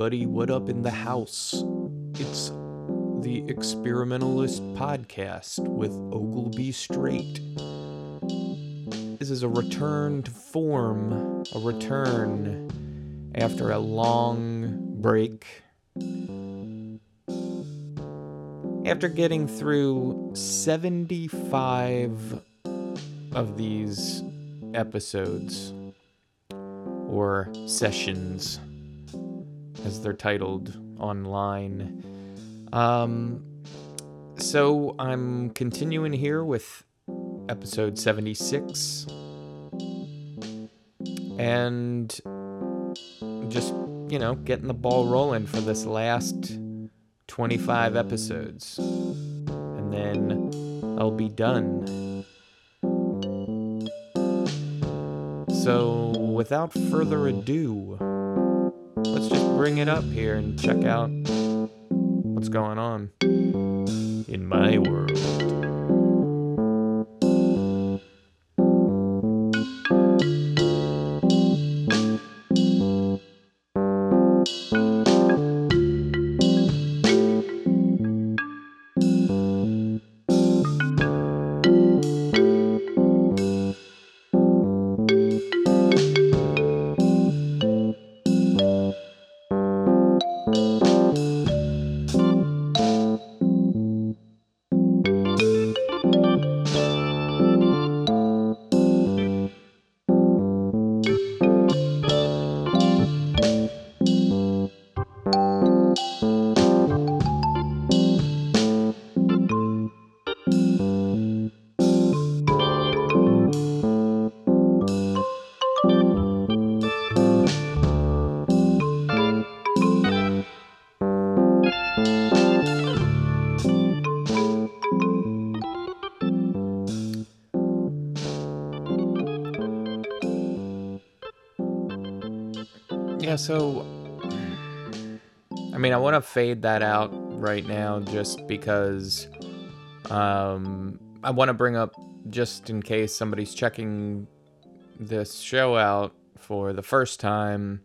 everybody. What up in the house? It's the Experimentalist Podcast with Ogilby Straight. This is a return to form, a return after a long break. After getting through 75 of these episodes, or sessions, as they're titled online. Um, so I'm continuing here with episode 76 and just, you know, getting the ball rolling for this last 25 episodes. And then I'll be done. So, without further ado, bring it up here and check out what's going on in my world. So I mean, I want to fade that out right now just because um I want to bring up just in case somebody's checking this show out for the first time.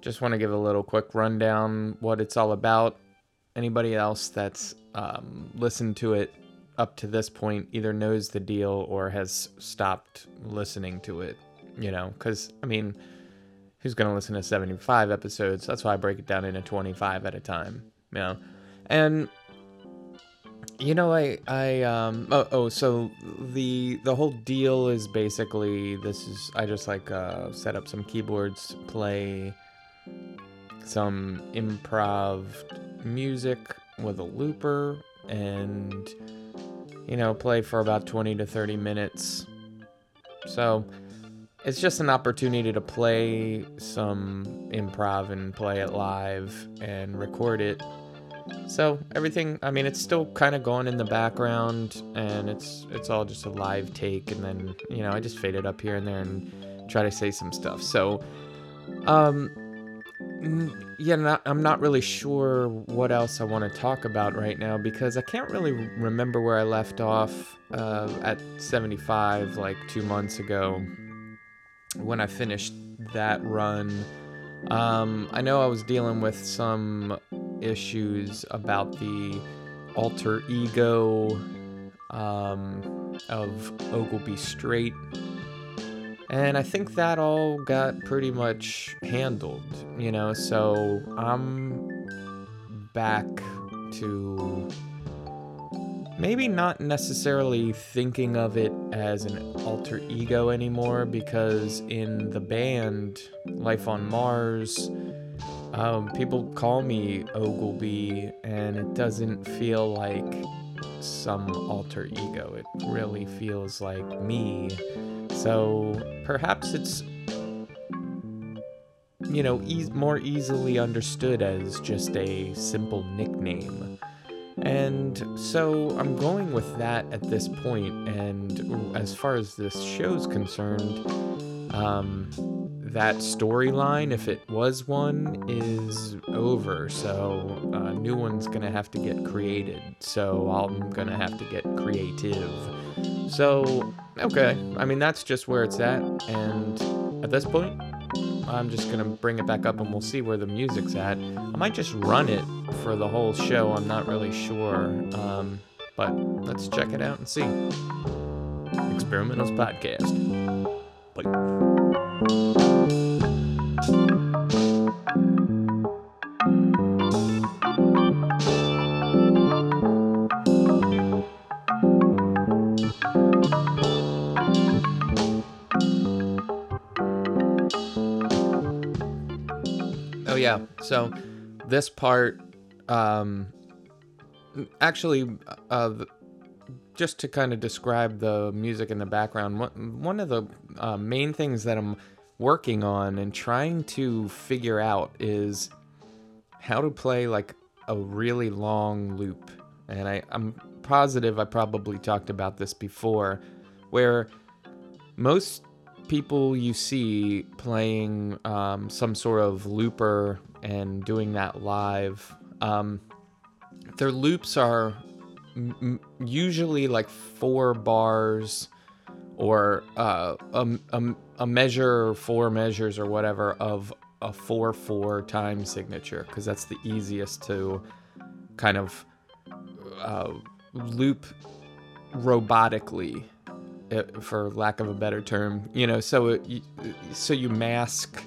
Just want to give a little quick rundown what it's all about. Anybody else that's um, listened to it up to this point either knows the deal or has stopped listening to it, you know, because I mean, who's going to listen to 75 episodes? That's why I break it down into 25 at a time, you know, and you know, I, I, um, oh, oh, so the, the whole deal is basically, this is, I just like, uh, set up some keyboards, play some improv music with a looper, and, you know, play for about 20 to 30 minutes. So, it's just an opportunity to play some improv and play it live and record it so everything, I mean, it's still kind of going in the background, and it's it's all just a live take, and then you know I just fade it up here and there and try to say some stuff. So, um, yeah, not, I'm not really sure what else I want to talk about right now because I can't really remember where I left off uh, at 75, like two months ago, when I finished that run. Um, I know I was dealing with some issues about the alter ego um, of Ogilby Straight. And I think that all got pretty much handled, you know, so I'm back to maybe not necessarily thinking of it as an alter ego anymore because in the band Life on Mars, um, people call me Ogilby, and it doesn't feel like some alter ego. It really feels like me. So perhaps it's, you know, e- more easily understood as just a simple nickname. And so I'm going with that at this point. and as far as this show's concerned, um, that storyline, if it was one, is over. So a new one's gonna have to get created. So I'm gonna have to get creative. So, okay. I mean, that's just where it's at. And at this point, I'm just gonna bring it back up and we'll see where the music's at. I might just run it for the whole show. I'm not really sure, um, but let's check it out and see. Experimentalist podcast. Bye. Yeah. So this part, um, actually, uh, just to kind of describe the music in the background, one of the uh, main things that I'm working on and trying to figure out is how to play like a really long loop. And I, I'm positive I probably talked about this before, where most people you see playing um, some sort of looper and doing that live, um, their loops are m- usually like four bars or uh, a, a, a measure, four measures or whatever of a 4 4 time signature because that's the easiest to kind of uh, loop robotically for lack of a better term. You know, so it, so you mask,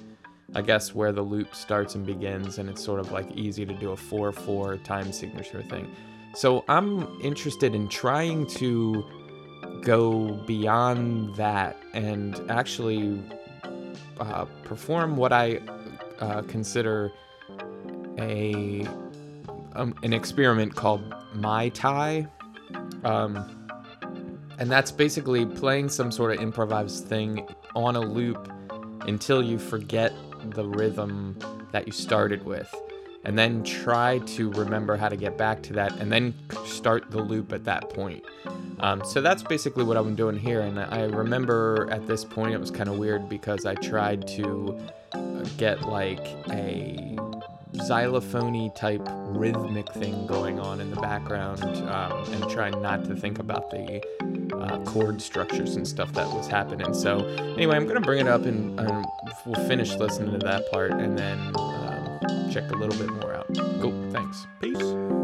I guess, where the loop starts and begins, and it's sort of like easy to do a four-four time signature thing. So I'm interested in trying to go beyond that and actually uh, perform what I uh, consider a um, an experiment called Mai Tai. Um, and that's basically playing some sort of improvised thing on a loop until you forget the rhythm that you started with. And then try to remember how to get back to that and then start the loop at that point. Um, so that's basically what I'm doing here. And I remember at this point it was kind of weird because I tried to get like a xylophony type rhythmic thing going on in the background um, and trying not to think about the uh, chord structures and stuff that was happening. So, anyway, I'm to bring it up and, and, we'll finish listening to that part and then um, check a little bit more out. Cool. Thanks. Peace.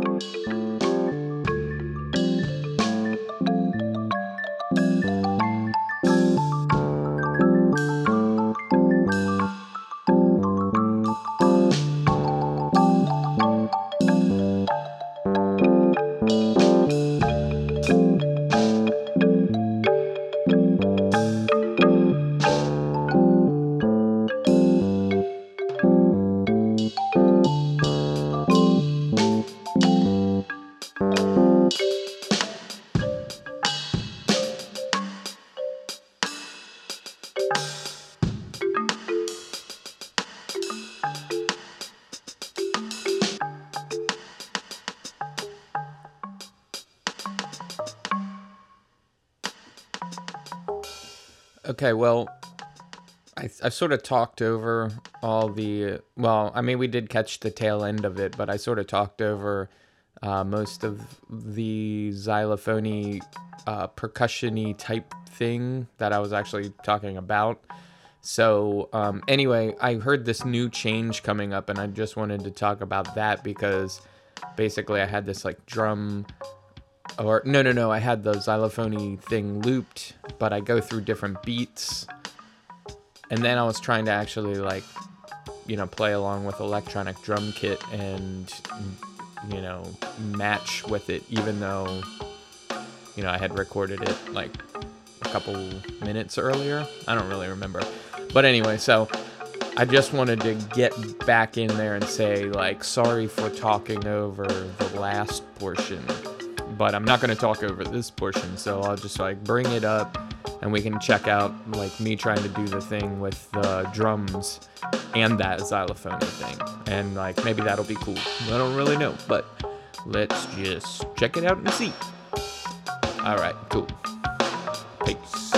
Okay, well, I, I sort of talked over all the. Well, I mean, we did catch the tail end of it, but I sort of talked over uh, most of the xylophony, uh, percussiony type thing that I was actually talking about. So, um, anyway, I heard this new change coming up, and I just wanted to talk about that because basically I had this like drum or no no no i had the xylophony thing looped but i go through different beats. And then i was trying to actually like you know play along with electronic drum kit and you know match with it even though you know i had recorded it like a couple minutes earlier. I don't really remember. But anyway so I just wanted to get back in there and say, like, sorry for talking over the last portion but I'm not going to talk over this portion, so I'll just like bring it up and we can check out like me trying to do the thing with the drums and that xylophone thing. And like maybe that'll be cool. I don't really know, but let's just check it out and see. All right, cool. Peace.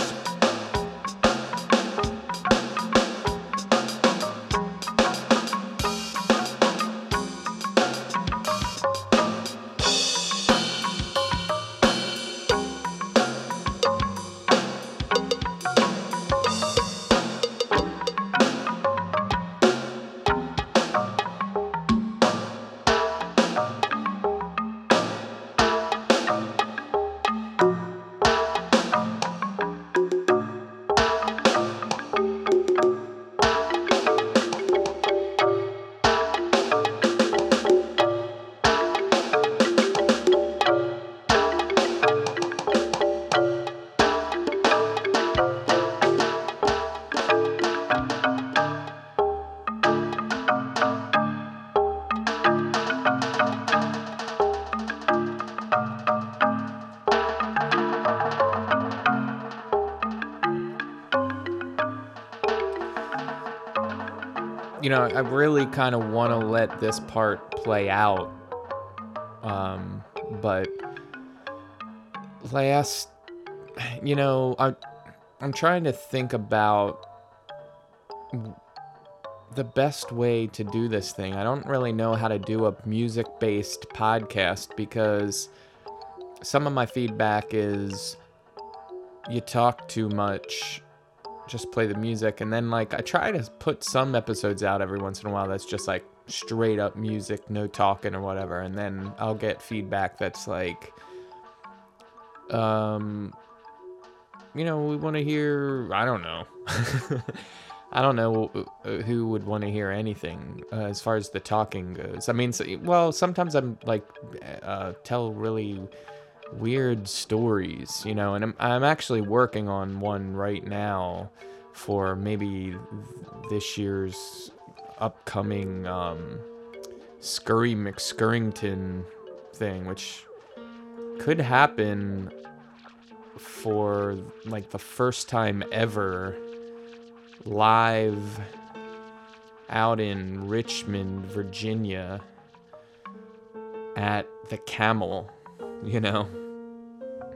You know, I really kind of want to let this part play out. Um, but last, you know, I, I'm trying to think about the best way to do this thing. I don't really know how to do a music based podcast because some of my feedback is you talk too much just play the music and then like I try to put some episodes out every once in a while that's just like straight up music, no talking or whatever, and then I'll get feedback that's like um you know, we want to hear I don't know. I don't know uh, who would want to hear anything uh, as far as the talking goes. I mean, so, well, sometimes I'm like uh, tell really weird stories, you know, and I'm, I'm actually working on one right now for maybe this year's upcoming um, Scurry McScurrington thing, which could happen for like the first time ever live out in Richmond, Virginia at the Camel, you know.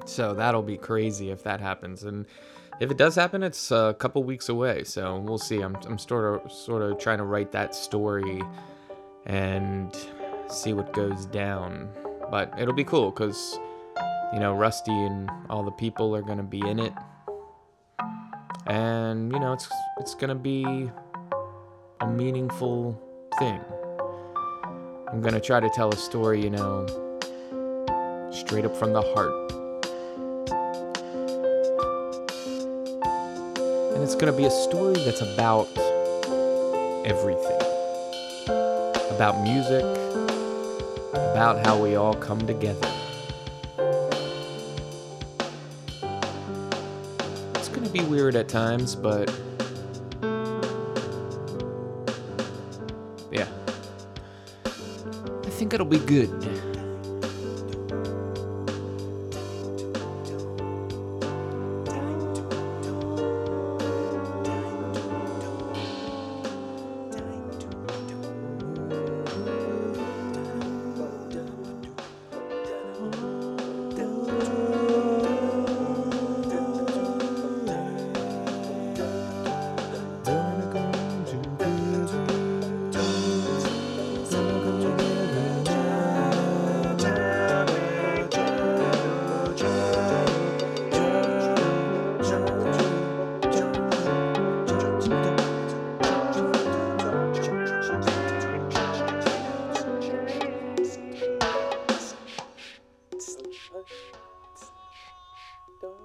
So that'll be crazy if that happens. And if it does happen, it's a couple weeks away. So we'll see. I'm, I'm sort of sort of trying to write that story and see what goes down. But it'll be cool because you know Rusty and all the people are gonna be in it, and you know it's it's gonna be a meaningful thing. I'm gonna try to tell a story, you know, straight up from the heart. And it's going to be a story that's about everything about music, about how we all come together. It's going to be weird at times, but yeah. I think it'll be good.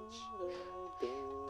much.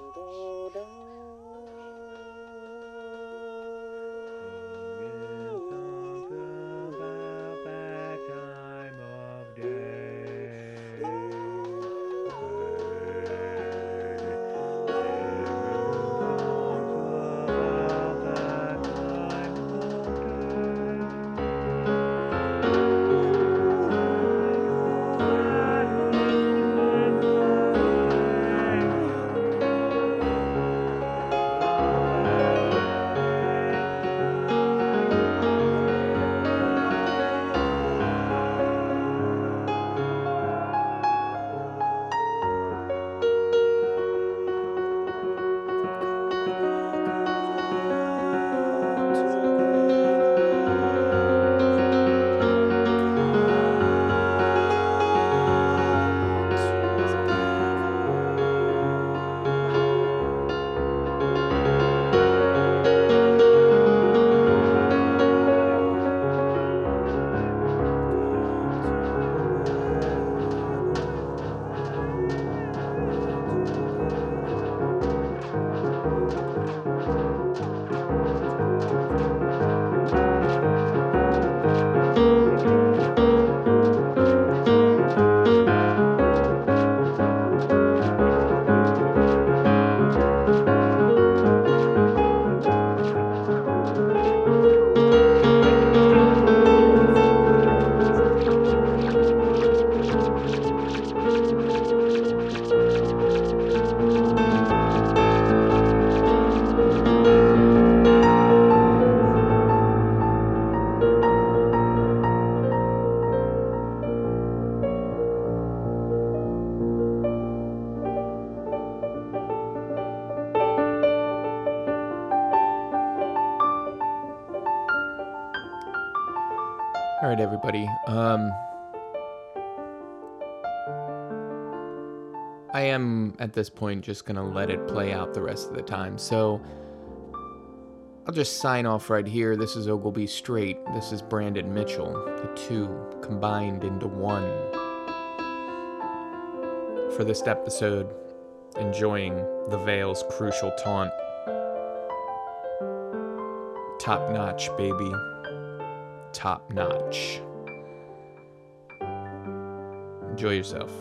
Right, everybody. Um, I am at this point just gonna let it play out the rest of the time. So I'll just sign off right here. This is Ogilby Straight. This is Brandon Mitchell. The two combined into one. For this episode, enjoying the Veil's crucial taunt. Top notch, baby. Top notch. Enjoy yourself.